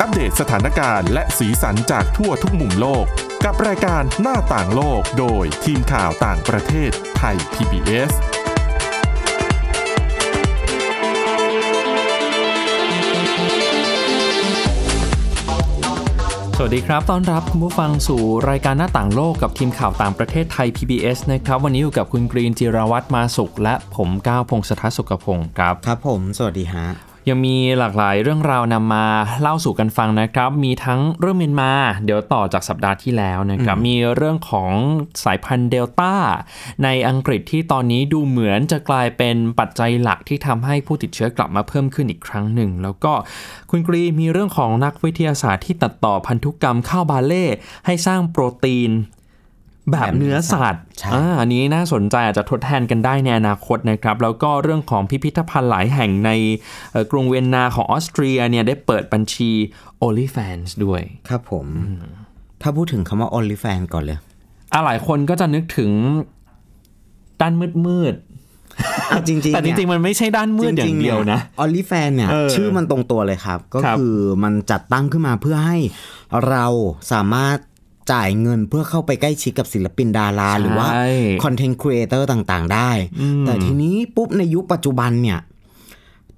อัปเดตสถานการณ์และสีสันจากทั่วทุกมุมโลก กับรายการหน้าต่างโลกโดยทีมข่าวต่างประเทศไทย PBS สวัสดีครับ ต้อนรับคุณผู้ฟังสู่รายการหน้าต่างโลกกับทีมข่าวต่างประเทศไทย PBS นะครับ วันนี้อยู่กับคุณกรีนจิราวัตรมาสุข และผมก้าวพงศธรสุขพงศ์ครับ ครับผม สวัสดีฮะ ยังมีหลากหลายเรื่องราวนำมาเล่าสู่กันฟังนะครับ มีทั้งเรื่องเมียนมา เดี๋ยวต่อจากสัปดาห์ที่แล้วนะครับ มีเรื่องของสายพันธุ์เดลต้าในอังกฤษที่ตอนนี้ดูเหมือนจะกลายเป็นปัจจัยหลักที่ทำให้ผู้ติดเชื้อกลับมาเพิ่มขึ้นอีกครั้งหนึ่ง แล้วก็คุณกรีมีเรื่องของนักวิทยาศาสตร์ที่ตัดต่อพันธุกรรมข้าวบาเล่ให้สร้างโปรตีน แบบเนื้อสัตว์ใช่อ่าอันนี้น่าสนใจอาจจะทดแทนกันได้ในอนาคตนะครับ แล้วก็เรื่องของพิพิธภัณฑ์หลายแห่งในเอ่อกรุงเวียนนาของออสเตรียเนี่ยได้เปิดบัญชี OnlyFans ด้วย ครับผม ถ้าพูดถึงคำว่า OnlyFans ก่อนเลยอะหลายคนก็จะนึกถึงด้านมืดมืดอะจริงๆๆแต่จริงๆ มันไม่ใช่ด้านมืดอย่างเดียวนะ OnlyFans เนี่ยเออชื่อมันตรงตัวเลยครับ ก็ครับคือมันจัดตั้งขึ้นมาเพื่อให้เราสามารถ จ่ายเงินเพื่อเข้าไปใกล้ชิดกับศิลปินดารา หรือว่าใช่ content creator ต่างๆ ได้ แต่ทีนี้ปุ๊บในยุคปัจจุบันเนี่ย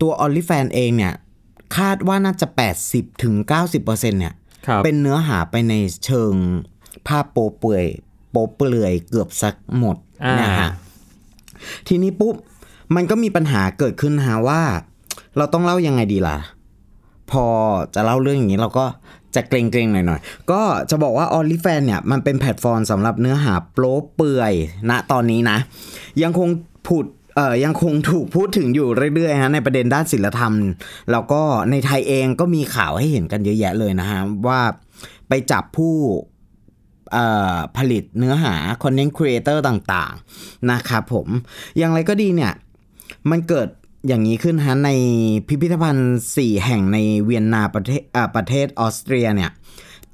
ตัว OnlyFans เองเนี่ย คาดว่าน่าจะ 80ถึง90%เนี่ยครับเป็นเนื้อหาไปในเชิงภาพโปเปื่อยโปเปลือยเกือบสักหมดอ่านนะฮะทีนี้ปุ๊บมันก็มีปัญหาเกิดขึ้นนะฮะว่า เราต้องเล่ายังไงดีล่ะ พอจะเล่าเรื่องอย่างนี้เราก็ จะเกรงๆหน่อยๆ ก็จะบอกว่า o n l y f a n เนี่ยมันเป็นแพลตฟอร์มสำหรับเนื้อหาโป๊เปื่อยณตอนนี้นะ ยังคงผุดเอ่อยังคงถูกพูดถึงอยู่เรื่อยๆฮะในประเด็นด้านศีลธรรม แล้วก็ในไทยเองก็มีข่าวให้เห็นกันเยอะแยะเลยนะฮะ ว่าไปจับผู้เอ่อผลิตเนื้อหา content creator ต่างๆ นะครับผม อย่างไรก็ดีเนี่ย มันเกิด อย่างนี้ขึ้นฮะในพิพิธภัณฑ์ 4 แห่งในเวียนนาประเทศอ่าประเทศออสเตรียเนี่ย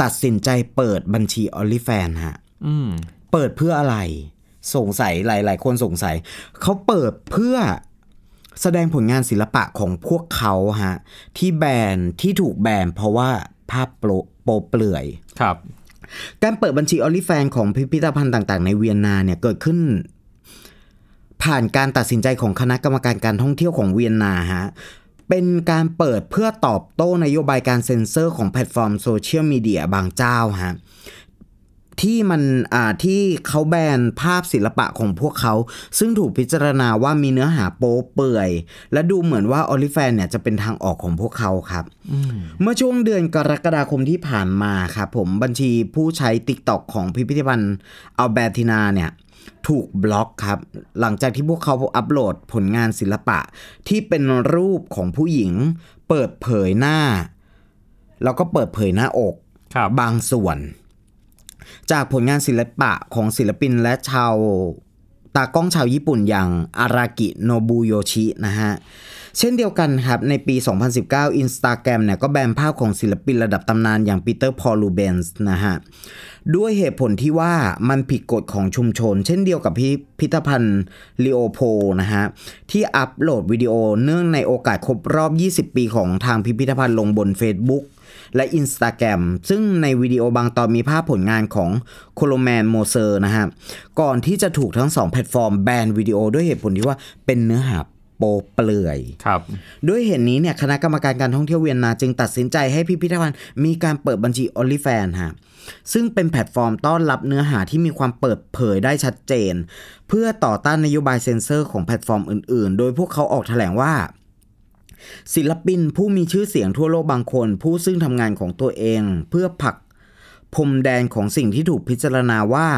ตัดสินใจเปิดบัญชี o n l y f a n ฮะอืมเปิดเพื่ออะไร สงสัยหลาย ๆ คนสงสัย เขาเปิดเพื่อแสดงผลงานศิลปะของพวกเขาฮะ ที่แบนที่ถูกแบนเพราะว่าภาพโปรโปเปลือยครับ การเปิดบัญชี o n l y f a n ของพิพิธภัณฑ์ต่าง ๆ ในเวียนนาเนี่ยเกิดขึ้น ผ่านการตัดสินใจของคณะกรรมการการท่องเที่ยวของเวียนนาฮะเป็นการเปิดเพื่อตอบโต้นโยบายการเซ็นเซอร์ของแพลตฟอร์มโซเชียลมีเดียบางเจ้าฮะที่มันอ่าที่เขาแบนภาพศิลปะของพวกเขา ซึ่งถูกพิจารณาว่ามีเนื้อหาโป๊เปลือย และดูเหมือนว่า o n l y f a n เนี่ยจะเป็นทางออกของพวกเขาครับ เมื่อช่วงเดือนกรกฎาคมที่ผ่านมาครับผมบัญชีผู้ใช้ TikTok ของพิพิธภัณฑ์อัลเบอร์ตินาเนี่ย ถูกบล็อกครับ หลังจากที่พวกเขาอัปโหลดผลงานศิลปะ ที่เป็นรูปของผู้หญิง เปิดเผยหน้า แล้วก็เปิดเผยหน้าอกครับบางส่วน จากผลงานศิลปะของศิลปินและชาว ตากล้องชาวญี่ปุ่นอย่างอารากิโนบุโยชินะฮะเช่นเดียวกันครับ ในปี 2019 Instagram เนี่ยก็แบนภาพของศิลปินระดับตำนานอย่างปีเตอร์พอลลูเบนส์นะฮะด้วยเหตุผลที่ว่ามันผิดกฎของชุมชน เช่นเดียวกับพิพิธภัณฑ์ลีโอโพลด์นะฮะที่อัปโหลดวิดีโอเนื่องในโอกาสครบรอบ 20 ปีของทางพิพิธภัณฑ์ลงบน Facebook และ Instagram ซึ่งในวิดีโอบางตอนมีภาพผลงานของโคโลแมนโมเซอร์นะฮะ ก่อนที่จะถูกทั้งสองแพลตฟอร์มแบนวิดีโอด้วยเหตุผลที่ว่าเป็นเนื้อหาโป๊เปลือยครับ ด้วยเหตุนี้เนี่ยคณะกรรมการการท่องเที่ยวเวียนนาจึงตัดสินใจให้พิพิธภัณฑ์มีการเปิดบัญชี OnlyFans ฮะ ซึ่งเป็นแพลตฟอร์มต้อนรับเนื้อหาที่มีความเปิดเผยได้ชัดเจน เพื่อต่อต้านนโยบายเซ็นเซอร์ของแพลตฟอร์มอื่น ๆ โดยพวกเขาออกแถลงว่า ศิลปินผู้มีชื่อเสียงทั่วโลกบางคน ผู้ซึ่งทำงานของตัวเอง เพื่อผลักพรมแดนของสิ่งที่ถูกพิจารณาว่า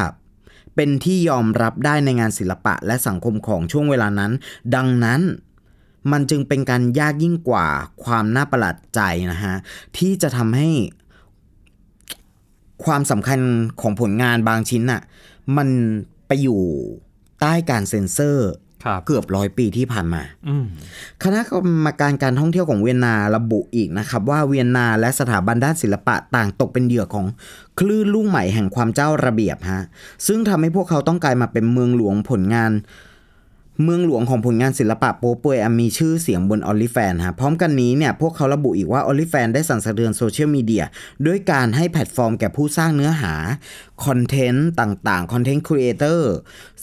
เป็นที่ยอมรับได้ในงานศิลปะและสังคมของช่วงเวลานั้น ดังนั้นมันจึงเป็นการยากยิ่งกว่าความน่าประหลาดใจนะฮะ ที่จะทำให้ความสำคัญของผลงานบางชิ้นน่ะ มันไปอยู่ใต้การเซ็นเซอร์ เกือบร้อยปีที่ผ่านมาอืมคณะกรรมการการท่องเที่ยวของเวียนนาระบุอีกนะครับ ว่าเวียนนาและสถาบันด้านศิลปะต่างตกเป็นเหยื่อของคลื่นลูกใหม่แห่งความเจ้าระเบียบฮะซึ่งทำให้พวกเขาต้องกลายมาเป็นเมืองหลวงผลงาน เมืองหลวงของผลงานศิลปะโป๊เปลือยมีชื่อเสียงบน OnlyFans ฮะพร้อมกันนี้เนี่ยพวกเขาระบุอีกว่า OnlyFans ได้สั่นสะเทือนโซเชียลมีเดียด้วยการให้แพลตฟอร์มแก่ผู้สร้างเนื้อหา content ต่างๆ content creator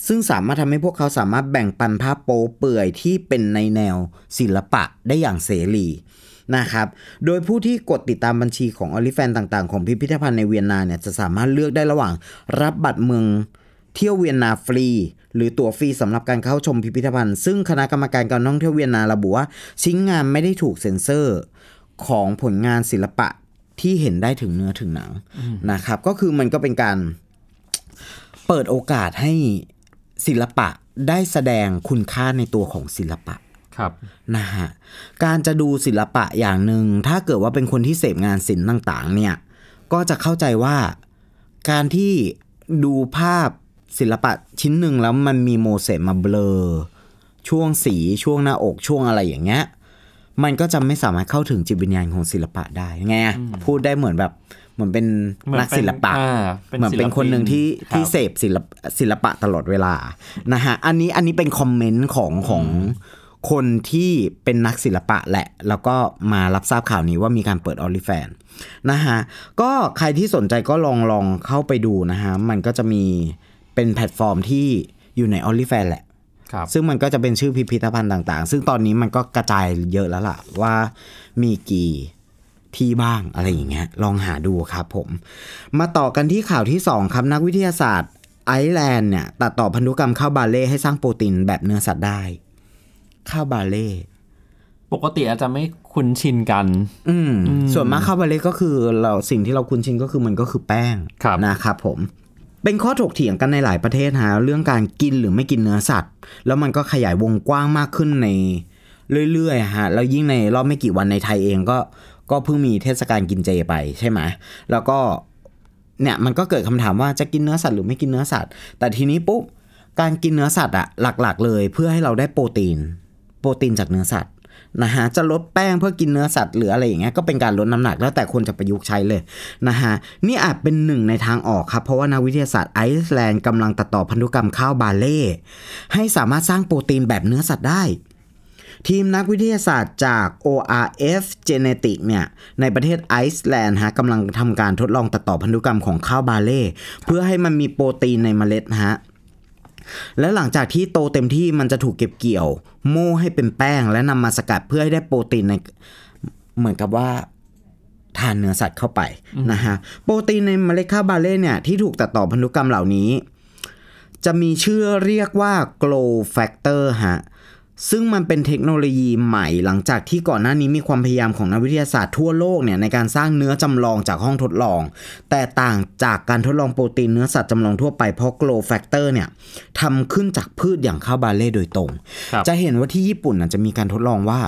ซึ่งสามารถทำให้พวกเขาสามารถแบ่งปันภาพโป๊เปลือยที่เป็นในแนวศิลปะได้อย่างเสรีนะครับ โดยผู้ที่กดติดตามบัญชีของ OnlyFans ต่างๆ ของพิพิธภัณฑ์ในเวียนนาเนี่ยจะสามารถเลือกได้ระหว่างรับบัตรเมือง เที่ยวเวียนนาฟรี หรือตั๋วฟรีสำหรับการเข้าชมพิพิธภัณฑ์ ซึ่งคณะกรรมการการท่องเที่ยวเวียนนาระบุว่าชิ้นงานไม่ได้ถูกเซ็นเซอร์ของผลงานศิลปะที่เห็นได้ถึงเนื้อถึงหนังนะครับ ก็คือมันก็เป็นการเปิดโอกาสให้ศิลปะได้แสดงคุณค่าในตัวของศิลปะครับนะฮะการจะดูศิลปะอย่างหนึ่งถ้าเกิดว่าเป็นคนที่เสพงานศิลป์ต่าง ๆ เนี่ยก็จะเข้าใจว่าการที่ดูภาพ ศิลปะชิ้นหนึ่งแล้วมันมีโมเสสมาเบลอ ช่วงสีช่วงหน้าอกช่วงอะไรอย่างเงี้ย มันก็จะไม่สามารถเข้าถึงจิตวิญญาณของศิลปะได้ไงพูดได้เหมือนแบบเหมือนเป็นเหมือนนักศิลปะเป็นอ่าเป็นเหมือนเป็นศิลปินคนหนึ่งที่ครับที่เสพศิลปศิลปะตลอดเวลานะฮะอันนี้อันนี้เป็นคอมเมนต์ของของคนที่เป็นนักศิลปะแหละ แล้วก็มารับทราบข่าวนี้ว่ามีการเปิด OnlyFans นะฮะก็ใครที่สนใจก็ลองลองเข้าไปดูนะฮะมันก็จะมี เป็นแพลตฟอร์มที่อยู่ใน OnlyFans แหละครับซึ่งมันก็จะเป็นชื่อพิพิธภัณฑ์ต่าง ๆ ซึ่งตอนนี้มันก็กระจายเยอะแล้วล่ะ ว่ามีกี่ที่บ้างอะไรอย่างเงี้ย ลองหาดูครับผม มาต่อกันที่ข่าวที่ 2 ครับ นักวิทยาศาสตร์ไอซ์แลนด์เนี่ยตัดต่อพันธุกรรมข้าวบาร์เลย์ให้สร้างโปรตีนแบบเนื้อสัตว์ได้ ข้าวบาเล่ปกติอาจจะไม่คุ้นชินกัน อืม ส่วนมากข้าวบาเล่ก็คือเราสิ่งที่เราคุ้นชินก็คือมันก็คือแป้งครับนะครับผม เป็นข้อถกเถียงกันในหลายประเทศฮะเรื่องการกินหรือไม่กินเนื้อสัตว์ แล้วมันก็ขยายวงกว้างมากขึ้นในเรื่อยๆฮะแล้วยิ่งในรอบไม่กี่วันในไทยเองก็ก็เพิ่งมีเทศกาลกินเจไปใช่ไหมแล้วก็เนี่ยมันก็เกิดคำถามว่าจะกินเนื้อสัตว์หรือไม่กินเนื้อสัตว์ แต่ทีนี้ปุ๊บการกินเนื้อสัตว์อะหลักๆ เลยเพื่อให้เราได้โปรตีน โปรตีนจากเนื้อสัตว์ นะฮะจะลดแป้งเพื่อกินเนื้อสัตว์หรืออะไรอย่างเงี้ยก็เป็นการลดน้ำหนักแล้วแต่คนจะประยุกต์ใช้เลยนะฮะนี่อาจเป็นหนึ่งในทางออกครับ เพราะว่านักวิทยาศาสตร์ไอซ์แลนด์กำลังตัดต่อพันธุกรรมข้าวบาร์เลย์ให้สามารถสร้างโปรตีนแบบเนื้อสัตว์ได้ทีมนักวิทยาศาสตร์จาก ORF Genetics เนี่ยในประเทศไอซ์แลนด์ฮะกำลังทำการทดลองตัดต่อพันธุกรรมของข้าวบาร์เลย์เพื่อให้มันมีโปรตีนในเมล็ดฮะ และหลังจากที่โตเต็มที่มันจะถูกเก็บเกี่ยว โม่ให้เป็นแป้ง และนำมาสกัดเพื่อให้ได้โปรตีนในเหมือนกับว่าทานเนื้อสัตว์เข้าไปนะฮะโปรตีนในเมล็ดข้าวบาเล่เนี่ยที่ถูกตัดต่อพันธุกรรมเหล่านี้ จะมีชื่อเรียกว่า glow factor ฮะ ซึ่งมันเป็นเทคโนโลยีใหม่หลังจากที่ก่อนหน้านี้มีความพยายามของนักวิทยาศาสตร์ทั่วโลกเนี่ยในการสร้างเนื้อจำลองจากห้องทดลอง แต่ต่างจากการทดลองโปรตีนเนื้อสัตว์จำลองทั่วไปเพราะ glow factor เนี่ยทำขึ้นจากพืชอย่างข้าวบาเล่โดยตรงครับจะเห็นว่าที่ญี่ปุ่นน่ะจะมีการทดลองว่า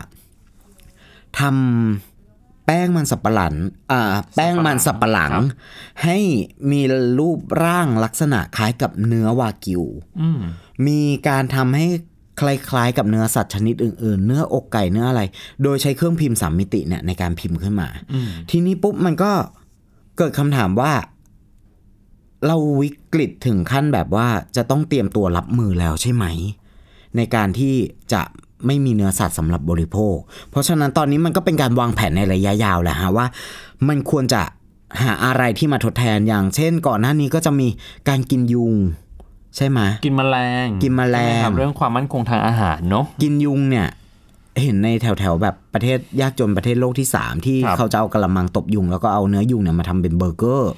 ทำแป้งมันสับปะหลังอ่าแป้งมันสับปะหลัง ให้มีรูปร่างลักษณะคล้ายกับเนื้อวากิวอืมมีการทำให้ คล้ายๆ กับเนื้อสัตว์ชนิดอื่น ๆ เนื้ออกไก่เนื้ออะไร โดยใช้เครื่องพิมพ์สามมิติเนี่ยในการพิมพ์ขึ้นมา ทีนี้ปุ๊บมันก็เกิดคำถามว่า เราวิกฤตถึงขั้นแบบว่าจะต้องเตรียมตัวรับมือแล้วใช่ไหม ในการที่จะไม่มีเนื้อสัตว์สำหรับบริโภค เพราะฉะนั้นตอนนี้มันก็เป็นการวางแผนในระยะยาวแหละฮะว่า มันควรจะหาอะไรที่มาทดแทนอย่างเช่น ก่อนหน้านี้ก็จะมีการกินยุง ใช่ไหมกินแมลงกินแมลงใช่ไหครับเรื่องความมั่นคงทางอาหารเนาะกินยุงเนี่ย เห็นในแถวๆแบบประเทศยากจนประเทศโลกที่3ที่ครับเขาจะเอากระมังตบยุง แล้วก็เอาเนื้อยุงเนี่ยมาทำเป็นเบอร์เกอร์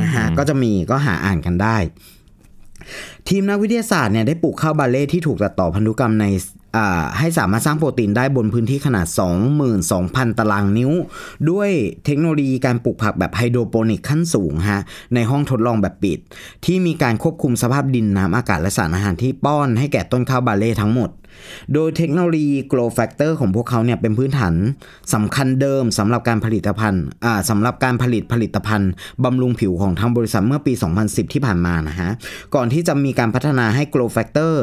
นะฮะก็จะมีก็หาอ่านกันได้ทีมนักวิทยาศาสตร์เนี่ยได้ปลูกข้าวบาเล่ที่ถูกตัดต่อพันธุกรรมในอ่า ให้สามารถสร้างโปรตีนได้บนพื้นที่ขนาด 22,000 ตารางนิ้ว ด้วยเทคโนโลยีการปลูกผักแบบไฮโดรโปนิกขั้นสูงฮะในห้องทดลองแบบปิด ที่มีการควบคุมสภาพดินน้ำอากาศและสารอาหารที่ป้อนให้แก่ต้นข้าวบาเล่ทั้งหมด โดยเทคโนโลยี Glow Factor ของพวกเขาเนี่ยเป็นพื้นฐานสำคัญเดิมสำหรับการผลิตภัณฑ์อ่าสำหรับการผลิตผลิตภัณฑ์บำรุงผิวของทางบริษัทเมื่อปี 2010 ที่ผ่านมานะฮะ ก่อนที่จะมีการพัฒนาให้ Glow Factor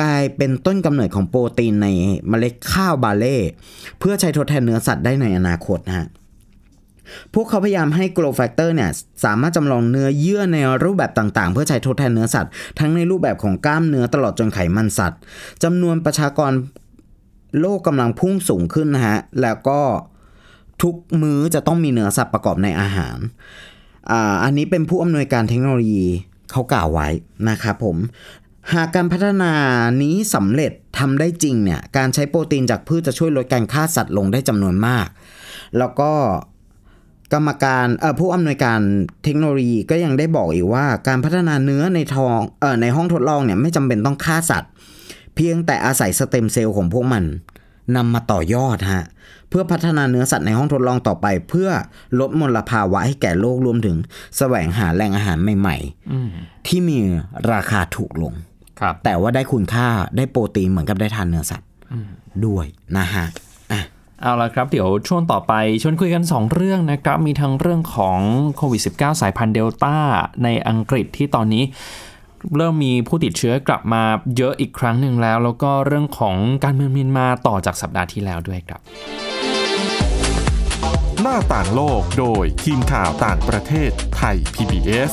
กลายเป็นต้นกำเนิดของโปรตีนในเมล็ดข้าวบาเล่ เพื่อใช้ทดแทนเนื้อสัตว์ได้ในอนาคตนะฮะ พวกเขาพยายามให้ grow factor เนี่ยสามารถจำลองเนื้อเยื่อในรูปแบบต่างๆ เพื่อใช้ทดแทนเนื้อสัตว์ ทั้งในรูปแบบของกล้ามเนื้อตลอดจนไขมันสัตว์จำนวนประชากรโลกกำลังพุ่งสูงขึ้นนะฮะ แล้วก็ทุกมื้อจะต้องมีเนื้อสัตว์ประกอบในอาหารอ่าอันนี้เป็นผู้อำนวยการเทคโนโลยีเขากล่าวไว้นะครับผมหากการพัฒนานี้สำเร็จทำได้จริงเนี่ยการใช้โปรตีนจากพืชจะช่วยลดการฆ่าสัตว์ลงได้จำนวนมาก แล้วก็ กรรมการเอ่อผู้อำนวยการเทคโนโลยีก็ยังได้บอกอีกว่า การพัฒนาเนื้อในทองเอ่อในห้องทดลองเนี่ยไม่จำเป็นต้องฆ่าสัตว์ เพียงแต่อาศัยสเต็มเซลล์ของพวกมันนำมาต่อยอดฮะเพื่อพัฒนาเนื้อสัตว์ในห้องทดลองต่อไป เพื่อลดมลภาวะให้แก่โลกรวมถึง แสวงหาแหล่งอาหารใหม่ๆที่มีราคาถูกลงครับแต่ว่าได้คุณค่าได้โปรตีนเหมือนกับได้ทานเนื้อสัตว์ด้วยนะฮะอะ เอาละครับ เดี๋ยวช่วงต่อไปชวนคุยกัน 2 เรื่องนะครับ มีทั้งเรื่องของโควิด -19 สายพันธุ์เดลต้าในอังกฤษที่ตอนนี้เริ่มมีผู้ติดเชื้อกลับมาเยอะอีกครั้งหนึ่งแล้ว แล้วก็เรื่องของการเมืองเมียนมาต่อจากสัปดาห์ที่แล้วด้วยครับ หน้าต่างโลกโดยทีมข่าวต่างประเทศไทย PBS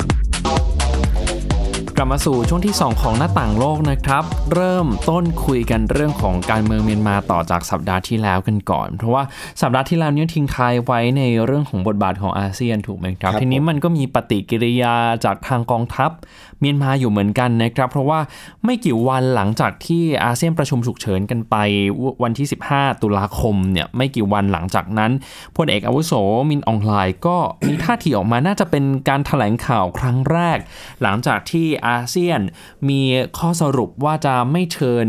ก ลับมาสู่ช่วงที่ 2 ของหน้าต่างโลกนะครับ เริ่มต้นคุยกันเรื่องของการเมืองเมียนมาต่อจากสัปดาห์ที่แล้วกันก่อน เพราะว่าสัปดาห์ที่แล้วเนี่ยทิ้งท้ายไว้ในเรื่องของบทบาทของอาเซียนถูกไหมครับครับ ทีนี้มันก็มีปฏิกิริยาจากทางกองทัพเมียนมาอยู่เหมือนกันนะครับ เพราะว่าไม่กี่วันหลังจากที่อาเซียนประชุมฉุกเฉินกันไปวันที่ 15 ตุลาคมเนี่ยไม่กี่วันหลังจากนั้นพลเอกอาวุโสมินอองไลน์ก็มีท่าทีออกมาน่าจะเป็นการถแถลงข่าวครั้งแรก หลังจากที่อาาเซียน มีข้อสรุปว่าจะไม่เชิญ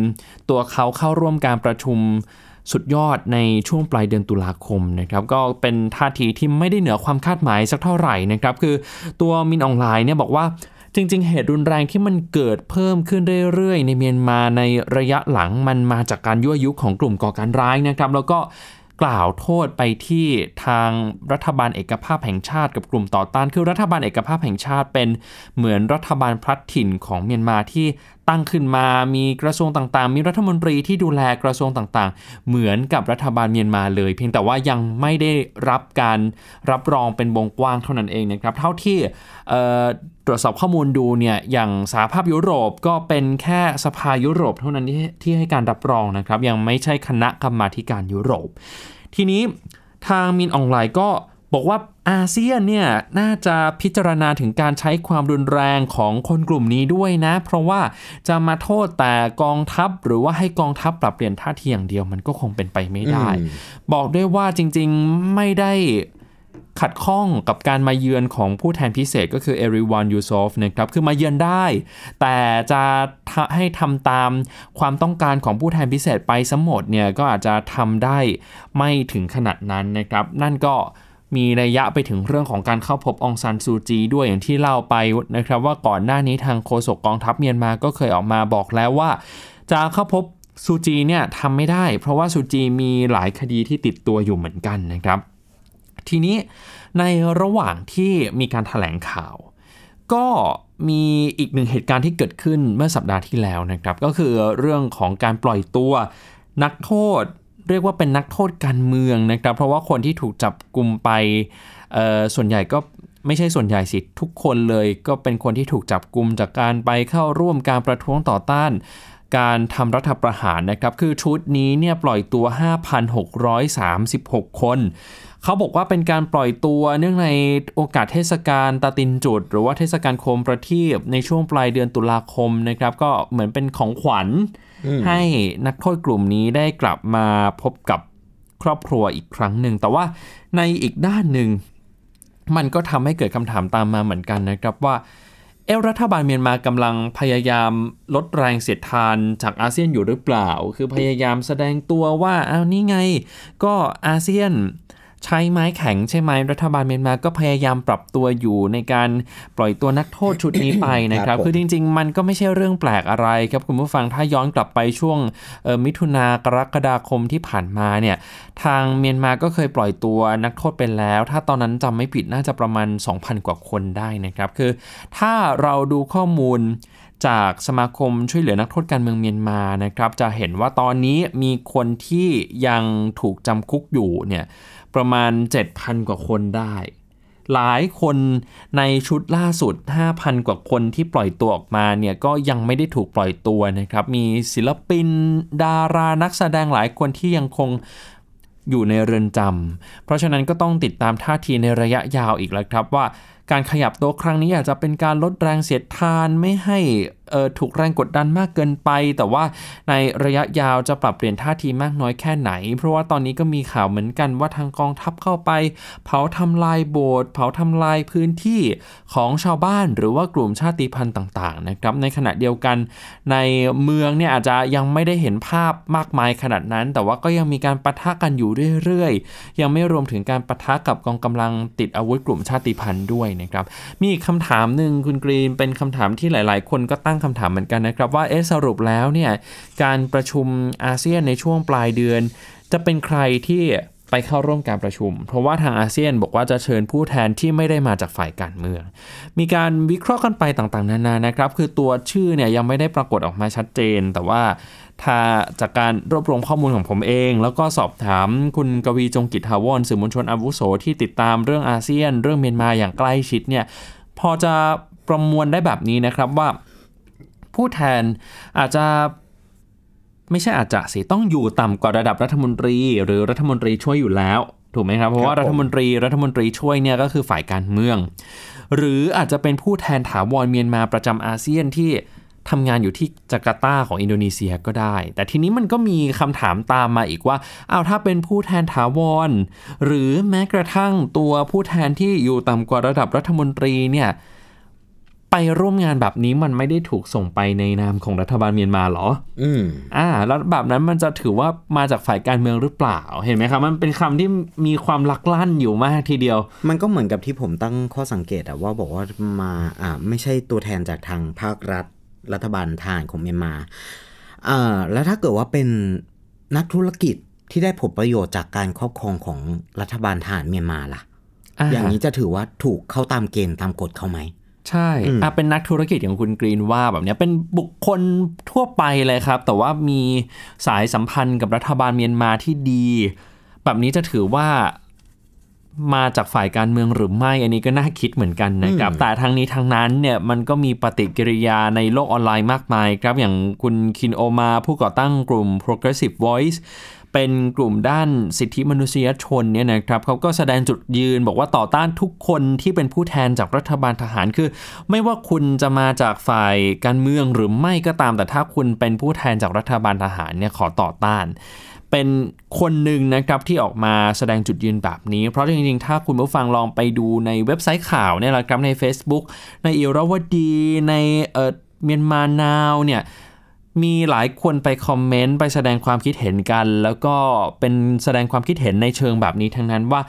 ตัวเขาเข้าร่วมการประชุมสุดยอดในช่วงปลายเดือนตุลาคมนะครับก็เป็นท่าทีที่ไม่ได้เหนือความคาดหมายสักเท่าไหร่นะครับคือตัวมินอองไลน์เนี่ยบอกว่าจริง ๆ เหตุรุนแรงที่มันเกิดเพิ่มขึ้นเรื่อยๆ ในเมียนมาในระยะหลังมันมาจากการยั่วยุของกลุ่มก่อการร้ายนะครับ แล้วก็ กล่าวโทษไปที่ทางรัฐบาลเอกภาพแห่งชาติกับกลุ่มต่อต้าน คือรัฐบาลเอกภาพแห่งชาติเป็นเหมือนรัฐบาลพลัดถิ่นของเมียนมาที่ตั้งขึ้นมามีกระทรวงต่างๆ มีรัฐมนตรีที่ดูแลกระทรวงต่างๆ เหมือนกับรัฐบาลเมียนมาเลย เพียงแต่ว่ายังไม่ได้รับการรับรองเป็นวงกว้างเท่านั้นเองนะครับเท่าที่ตรวจสอบข้อมูลดูเนี่ยอย่างสหภาพยุโรปก็เป็นแค่สภายุโรปเท่านั้นที่ที่ให้การรับรองนะครับ ยังไม่ใช่คณะกรรมาธิการยุโรป ทีนี้ทางมินออนไลน์ก็บอกว่า อาเซียนเนี่ยน่าจะพิจารณาถึงการใช้ความรุนแรงของคนกลุ่มนี้ด้วยนะ เพราะว่าจะมาโทษแต่กองทัพหรือว่าให้กองทัพปรับเปลี่ยนท่าทีอย่างเดียวมันก็คงเป็นไปไม่ได้ บอกด้วยว่าจริงๆไม่ได้ขัดข้องกับการมาเยือนของผู้แทนพิเศษก็คือเอริวานยูซอฟนะครับ คือมาเยือนได้ แต่จะให้ทำตามความต้องการของผู้แทนพิเศษไปสมหมดเนี่ยก็อาจจะทำได้ไม่ถึงขนาดนั้นนะครับ นั่นก็ มีระยะไปถึงเรื่องของการเข้าพบองซันซูจีด้วยอย่างที่เล่าไปนะครับ ว่าก่อนหน้านี้ทางโฆษกกองทัพเมียนมาก็เคยออกมาบอกแล้วว่า จะเข้าพบซูจีเนี่ยทำไม่ได้ เพราะว่าซูจีมีหลายคดีที่ติดตัวอยู่เหมือนกันนะครับ ทีนี้ในระหว่างที่มีการถแถลงข่าว ก็มีอีกหนึ่งเหตุการณ์ที่เกิดขึ้นเมื่อสัปดาห์ที่แล้วนะครับ ก็คือเรื่องของการปล่อยตัวนักโทษ เรียกว่าเป็นนักโทษการเมืองนะครับ เพราะว่าคนที่ถูกจับกลุ่มไปส่วนใหญ่ก็ไม่ใช่ส่วนใหญ่สิทุกคนเลยก็เป็นคนที่ถูกจับกลุ่มจากการไปเข้าร่วมการประท้วงต่อต้านการทำรัฐประหารนะครับ คือชุดนี้เนี่ยปล่อยตัว 5,636 คน เขาบอกว่าเป็นการปล่อยตัวเนื่องในโอกาสเทศกาลตาตินจุด หรือว่าเทศกาลโคมประทีปในช่วงปลายเดือนตุลาคมนะครับ ก็เหมือนเป็นของขวัญ ให้นักโทษกลุ่มนี้ได้กลับมาพบกับครอบครัวอีกครั้งหนึ่ง แต่ว่าในอีกด้านหนึ่ง มันก็ทำให้เกิดคำถามตามมาเหมือนกันนะครับว่าเอรัฐบาลเมียนมากำลังพยายามลดแรงเสียดทานจากอาเซียนอยู่หรือเปล่า คือพยายามแสดงตัวว่าอ้าวนี่ไง ก็อาเซียน ใช้ไม้แข็งใช่ไหมรัฐบาลเมียนมาก็พยายามปรับตัวอยู่ในการปล่อยตัวนักโทษชุดนี้ไปนะครับ คือจริง ๆ มันก็ไม่ใช่เรื่องแปลกอะไรครับคุณผู้ฟังถ้าย้อนกลับไปช่วงมิถุนากรกฎาคมที่ผ่านมาเนี่ยทางเมียนมาก็เคยปล่อยตัวนักโทษไปแล้ว ถ้าตอนนั้นจำไม่ผิดน่าจะประมาณ 2,000 กว่าคนได้นะครับ คือถ้าเราดูข้อมูลจากสมาคมช่วยเหลือนักโทษการเมืองเมียนมานะครับ จะเห็นว่าตอนนี้มีคนที่ยังถูกจำคุกอยู่เนี่ย ประมาณ 7,000 กว่าคนได้ หลายคนในชุดล่าสุด 5,000 กว่าคนที่ปล่อยตัวออกมาเนี่ยก็ยังไม่ได้ถูกปล่อยตัวนะครับ มีศิลปิน ดารานักแสดงหลายคนที่ยังคงอยู่ในเรือนจำเพราะฉะนั้นก็ต้องติดตามท่าทีในระยะยาวอีกแล้วครับว่า การขยับตัวครั้งนี้อาจจะเป็นการลดแรงเสียดทานไม่ให้ถูกแรงกดดันมากเกินไป แต่ว่าในระยะยาวจะปรับเปลี่ยนท่าทีมากน้อยแค่ไหน เพราะว่าตอนนี้ก็มีข่าวเหมือนกันว่าทางกองทัพเข้าไป เผาทำลายโบสถ์เผาทำลายพื้นที่ของชาวบ้าน หรือว่ากลุ่มชาติพันธุ์ต่างๆนะครับในขณะเดียวกันในเมืองเนี่ยอาจจะยังไม่ได้เห็นภาพมากมายขนาดนั้น แต่ว่าก็ยังมีการประทะกันอยู่เรื่อยๆ ยังไม่รวมถึงการประทะกับกองกำลังติดอาวุธกลุ่มชาติพันธุ์ด้วยนะครับ มีคำถามหนึ่งคุณกรีนเป็นคำถามที่หลาย ๆ คนก็ตั้งคำถามเหมือนกันนะครับ ว่าเอสรุปแล้วเนี่ยการประชุมอาเซียนในช่วงปลายเดือน จะเป็นใครที่ ไปเข้าร่วมการประชุม เพราะว่าทางอาเซียนบอกว่าจะเชิญผู้แทนที่ไม่ได้มาจากฝ่ายการเมือง มีการวิเคราะห์กันไปต่างๆ นานานะครับ คือตัวชื่อเนี่ยยังไม่ได้ปรากฏออกมาชัดเจน แต่ว่าถ้าจากการรวบรวมข้อมูลของผมเอง แล้วก็สอบถามคุณกวีจงกิจทาวรสื่อมวลชนอาวุโสที่ติดตามเรื่องอาเซียน เรื่องเมียนมาอย่างใกล้ชิดเนี่ยพอจะประมวลได้แบบนี้นะครับว่าผู้แทนอาจจะ ไม่ใช่อาจจะสิต้องอยู่ต่ำกว่าระดับรัฐมนตรี หรือรัฐมนตรีช่วยอยู่แล้ว ถูกไหมครับ เพราะว่ารัฐมนตรีรัฐมนตรีช่วยเนี่ยก็คือฝ่ายการเมือง หรืออาจจะเป็นผู้แทนถาวรเมียนมาประจำอาเซียนที่ทำงานอยู่ที่จาการ์ตาของอินโดนีเซียก็ได้ แต่ทีนี้มันก็มีคำถามตามมาอีกว่าเอาถ้าเป็นผู้แทนถาวร หรือแม้กระทั่งตัวผู้แทนที่อยู่ต่ำกว่าระดับรัฐมนตรีเนี่ย ไปร่วมงานแบบนี้มันไม่ได้ถูกส่งไปในนามของรัฐบาลเมียนมาหรอ อืมอ่า แล้วแบบนั้นมันจะถือว่ามาจากฝ่ายการเมืองหรือเปล่า เห็นไหมครับ มันเป็นคำที่มีความลักลั่นอยู่มากทีเดียว มันก็เหมือนกับที่ผมตั้งข้อสังเกตอะว่าบอกว่ามา อ่า ไม่ใช่ตัวแทนจากทางภาครัฐ รัฐบาลทานของเมียนมา อ่า แล้วถ้าเกิดว่าเป็นนักธุรกิจที่ได้ผลประโยชน์จากการครอบครองของรัฐบาลทหารเมียนมาล่ะ อย่างนี้จะถือว่าถูกเข้าตามเกณฑ์ตามกฎเขาไหม ใช่อะเป็นนักธุรกิจอย่างคุณกรีนว่าแบบนี้เป็นบุคคลทั่วไปเลยครับ แต่ว่ามีสายสัมพันธ์กับรัฐบาลเมียนมาที่ดี แบบนี้จะถือว่ามาจากฝ่ายการเมืองหรือไม่ อันนี้ก็น่าคิดเหมือนกันนะครับ แต่ทางนี้ทางนั้นเนี่ยมันก็มีปฏิกิริยาในโลกออนไลน์มากมายครับ อย่างคุณคินโอมาผู้ก่อตั้งกลุ่ม Progressive Voice เป็นกลุ่มด้านสิทธิมนุษยชนเนี่ยนะครับเขาก็แสดงจุดยืนบอกว่าต่อต้านทุกคนที่เป็นผู้แทนจากรัฐบาลทหารคือ ไม่ว่าคุณจะมาจากฝ่ายการเมืองหรือไม่ก็ตามแต่ถ้าคุณเป็นผู้แทนจากรัฐบาลทหารเนี่ยขอต่อต้าน เป็นคนหนึ่งนะครับที่ออกมาแสดงจุดยืนแบบนี้ เพราะจริงๆ ถ้าคุณผู้ฟังลองไปดูในเว็บไซต์ข่าวเนี่ยแหละครับใน Facebook ในอิรวดีในเออเมียนมานาวเนี่ย มีหลายคนไปคอมเมนต์ไปแสดงความคิดเห็นกัน แล้วก็เป็นแสดงความคิดเห็นในเชิงแบบนี้ทั้งนั้นว่า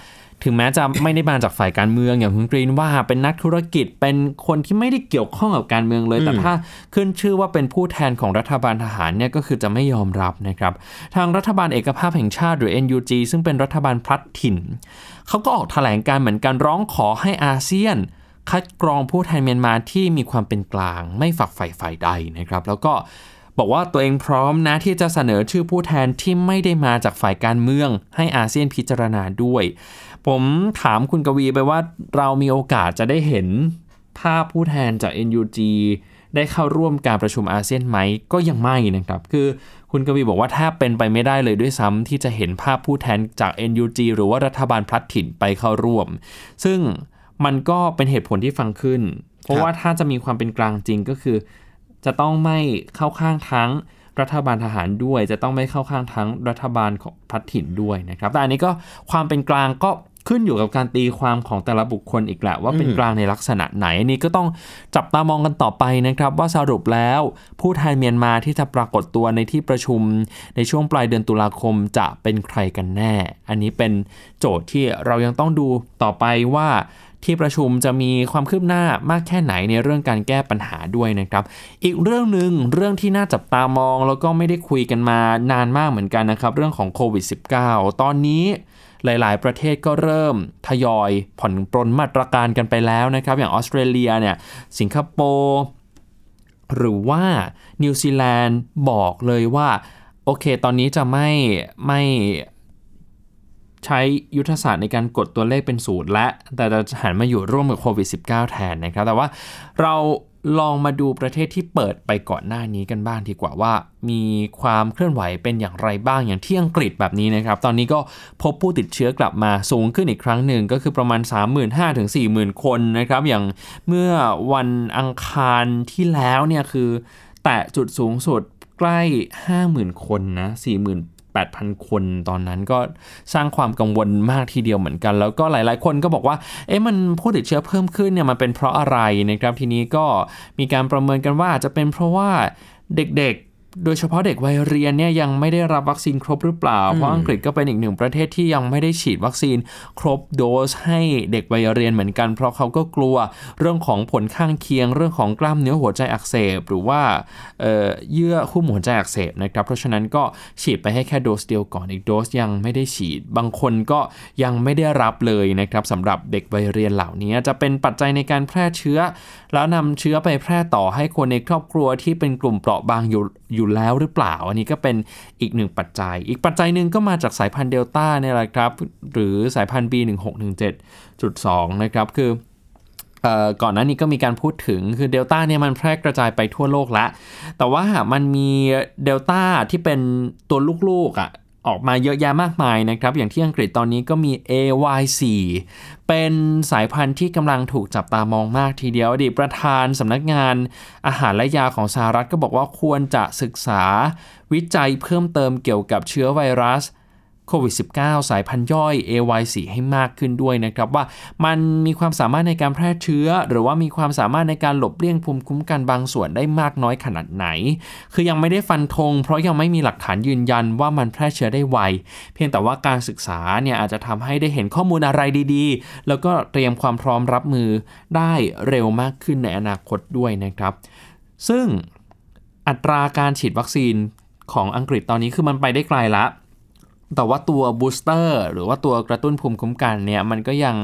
ถึงแม้จะไม่ได้มาจากฝ่ายการเมืองอย่างคุณกรีนว่าเป็นนักธุรกิจเป็นคนที่ไม่ได้เกี่ยวข้องกับการเมืองเลย แต่ถ้าขึ้นชื่อว่าเป็นผู้แทนของรัฐบาลทหารเนี่ยก็คือจะไม่ยอมรับนะครับ ทางรัฐบาลเอกภาพแห่งชาติหรือ NUG ซึ่งเป็นรัฐบาลพลัดถิ่นเขาก็ออกแถลงการเหมือนกันร้องขอให้อาเซียนคัดกรองผู้แทนเมียนมาที่มีความเป็นกลาง ไม่ฝักใฝ่ฝ่ายใดนะครับ แล้วก็ บอกว่าตัวเองพร้อมนะที่จะเสนอชื่อผู้แทนที่ไม่ได้มาจากฝ่ายการเมือง ให้อาเซียนพิจารณาด้วย ผมถามคุณกวีไปว่าเรามีโอกาสจะได้เห็นภาพผู้แทนจาก NUG ได้เข้าร่วมการประชุมอาเซียนไหมก็ยังไม่นะครับ คือคุณกวีบอกว่าแทบเป็นไปไม่ได้เลยด้วยซ้ำที่จะเห็นภาพผู้แทนจาก NUG หรือว่ารัฐบาลพลัดถิ่นไปเข้าร่วม ซึ่งมันก็เป็นเหตุผลที่ฟังขึ้น เพราะว่าถ้าจะมีความเป็นกลางจริงก็คือ จะต้องไม่เข้าข้างทั้งรัฐบาลทหารด้วย จะต้องไม่เข้าข้างทั้งรัฐบาลของพลัดถิ่นด้วยนะครับ แต่อันนี้ก็ความเป็นกลางก็ขึ้นอยู่กับการตีความของแต่ละบุคคลอีกแหละว่าเป็นกลางในลักษณะไหนอันนี้ก็ต้องจับตามองกันต่อไปนะครับ ว่าสรุปแล้วผู้แทนเมียนมาที่จะปรากฏตัวในที่ประชุมในช่วงปลายเดือนตุลาคมจะเป็นใครกันแน่ อันนี้เป็นโจทย์ที่เรายังต้องดูต่อไปว่า ที่ประชุมจะมีความคืบหน้ามากแค่ไหนในเรื่องการแก้ปัญหาด้วยนะครับ อีกเรื่องหนึ่งเรื่องที่น่าจับตามอง แล้วก็ไม่ได้คุยกันมานานมากเหมือนกันนะครับ เรื่องของโควิด -19 ตอนนี้หลาย ๆ ประเทศก็เริ่มทยอยผ่อนปรนมาตรการกันไปแล้วนะครับ อย่างออสเตรเลียเนี่ยสิงคโปร์หรือว่านิวซีแลนด์บอกเลยว่า โอเค ตอนนี้จะไม่ไม่ ใช้ยุทธศาสตร์ในการกดตัวเลขเป็นศูนย์และ แต่จะหันมาอยู่ร่วมกับโควิด -19 แทนนะครับ แต่ว่าเราลองมาดูประเทศที่เปิดไปก่อนหน้านี้กันบ้างดีกว่าว่า มีความเคลื่อนไหวเป็นอย่างไรบ้างอย่างที่อังกฤษแบบนี้นะครับ ตอนนี้ก็พบผู้ติดเชื้อกลับมาสูงขึ้นอีกครั้งหนึ่งก็คือประมาณ 35,000ถึง40,000 คนนะครับ อย่างเมื่อวันอังคารที่แล้วเนี่ยคือ แตะจุดสูงสุดใกล้ 50,000 คนนะ40,000 8,000 คนตอนนั้นก็สร้างความกังวลมากทีเดียวเหมือนกัน แล้วก็หลายๆ คนก็บอกว่า เอ๊ะมันผู้ติดเชื้อเพิ่มขึ้นเนี่ยมันเป็นเพราะอะไรนะครับ ทีนี้ก็มีการประเมินกันว่าอาจจะเป็นเพราะว่าเด็กๆ โดยเฉพาะเด็กวัยเรียนเนี่ยยังไม่ได้รับวัคซีนครบหรือเปล่า เพราะอังกฤษก็เป็นอีกหนึ่งประเทศที่ยังไม่ได้ฉีดวัคซีนครบโดสให้เด็กวัยเรียนเหมือนกัน เพราะเขาก็กลัวเรื่องของผลข้างเคียง เรื่องของกล้ามเนื้อหัวใจอักเสบ หรือว่าเเยื่อหุ้มหัวใจอักเสบนะครับเพราะฉะนั้นก็ฉีดไปให้แค่โดสเดียวก่อนอีกโดสยังไม่ได้ฉีด บางคนก็ยังไม่ได้รับเลยนะครับสำหรับเด็กวัยเรียนเหล่านี้จะเป็นปัจจัยในการแพร่เชื้อ แล้วนำเชื้อไปแพร่ต่อให้คนในครอบครัวที่เป็นกลุ่มเปราะบางอยู่อยู่แล้วหรือเปล่า อันนี้ก็เป็นอีกหนึ่งปัจจัย อีกปัจจัยหนึ่งก็มาจากสายพันธุ์เดลต้าเนี่ยแหละครับ หรือสายพันธุ์ B1617.2 นะครับ คือก่อนหน้านี้ก็มีการพูดถึงคือเดลต้าเนี่ยมันแพร่กระจายไปทั่วโลกแล้ว แต่ว่ามันมีเดลต้าที่เป็นตัวลูกๆอะ่ะ ออกมาเยอะแยะมากมายนะครับ อย่างที่อังกฤษตอนนี้ก็มี AY4 เป็นสายพันธุ์ที่กำลังถูกจับตามองมากทีเดียวอดีตประธานสำนักงานอาหารและยาของสหรัฐก็บอกว่าควรจะศึกษาวิจัยเพิ่มเติมเกี่ยวกับเชื้อไวรัส ควิด -19 สายพันธุ์ย่อย AY4 ให้มากขึ้นด้วยนะครับว่ามันมีความสามารถในการแพร่เชื้อ หรือว่ามีความสามารถในการหลบเลี่ยงภูมิคุ้มกันบางส่วนได้มากน้อยขนาดไหน คือยังไม่ได้ฟันธงเพราะยังไม่มีหลักฐานยืนยันว่ามันแพร่เชื้อได้ไว เพียงแต่ว่าการศึกษาเนี่ยอาจจะทำให้ได้เห็นข้อมูลอะไรดีๆ แล้วก็เตรียมความพร้อมรับมือได้เร็วมากขึ้นในอนาคตด้วยนะครับ ซึ่งอัตราการฉีดวัคซีนของอังกฤษตอนนี้คือมันไปได้ไกลละ แต่ว่าตัว booster หรือว่าตัวกระตุ้นภูมิคุ้มกันเนี่ยมันก็ยัง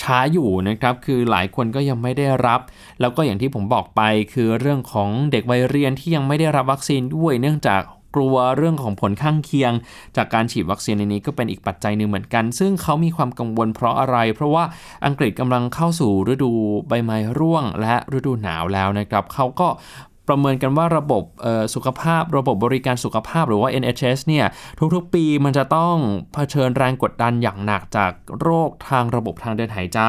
ช้าอยู่นะครับคือหลายคนก็ยังไม่ได้รับ แล้วก็อย่างที่ผมบอกไปคือเรื่องของเด็กวัยเรียนที่ยังไม่ได้รับวัคซีนด้วยเนื่องจากกลัวเรื่องของผลข้างเคียง จากการฉีดวัคซีนในนี้ก็เป็นอีกปัจจัยหนึ่งเหมือนกัน ซึ่งเขามีความกังวลเพราะอะไร เพราะว่าอังกฤษกำลังเข้าสู่ฤดูใบไม้ร่วงและฤดูหนาวแล้วนะครับเขาก็ ประเมินกันว่าระบบสุขภาพ ระบบบริการสุขภาพหรือว่า NHS เนี่ยทุกๆ ปีมันจะต้องเผชิญแรงกดดันอย่างหนักจากโรคทางระบบทางเดินหายใจ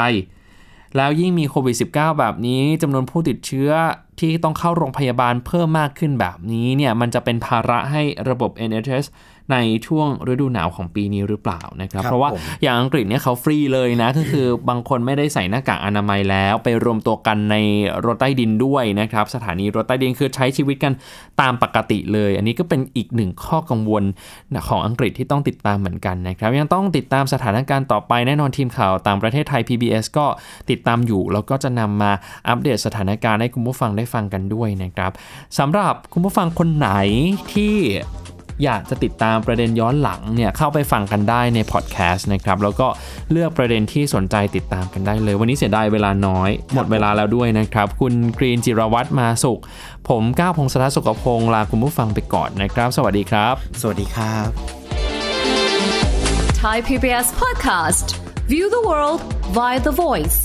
แล้วยิ่งมีโควิด -19 แบบนี้จำนวนผู้ติดเชื้อที่ต้องเข้าโรงพยาบาลเพิ่มมากขึ้นแบบนี้เนี่ยมันจะเป็นภาระให้ระบบ NHS ในช่วงฤดูหนาวของปีนี้หรือเปล่านะครับครับเพราะว่าผมอย่างอังกฤษเนี่ยเขาฟรีเลยนะ ก็คือบางคนไม่ได้ใส่หน้ากากอนามัยแล้ว ไปรวมตัวกันในรถใต้ดินด้วยนะครับ สถานีรถใต้ดินคือใช้ชีวิตกันตามปกติเลย อันนี้ก็เป็นอีกหนึ่งข้อกังวลของอังกฤษที่ต้องติดตามเหมือนกันนะครับ ยังต้องติดตามสถานการณ์ต่อไปแน่นอนทีมข่าวต่างประเทศไทย PBS ก็ติดตามอยู่ แล้วก็จะนำมาอัปเดตสถานการณ์ให้คุณผู้ฟังได้ฟังกันด้วยนะครับสำหรับคุณผู้ฟังคนไหนที่ อยากจะติดตามประเด็นย้อนหลังเนี่ยเข้าไปฟังกันได้ในพอดแคสต์นะครับแล้วก็เลือกประเด็นที่สนใจติดตามกันได้เลย วันนี้เสียดายเวลาน้อย หมดเวลาแล้วด้วยนะครับ คุณกรีนจิรวัตรมาสุข ผมก้าวพงศธรสุขพงศ์ลาคุณผู้ฟังไปก่อนนะครับ สวัสดีครับ สวัสดีครับ Thai PBS podcast. View the world via the voice.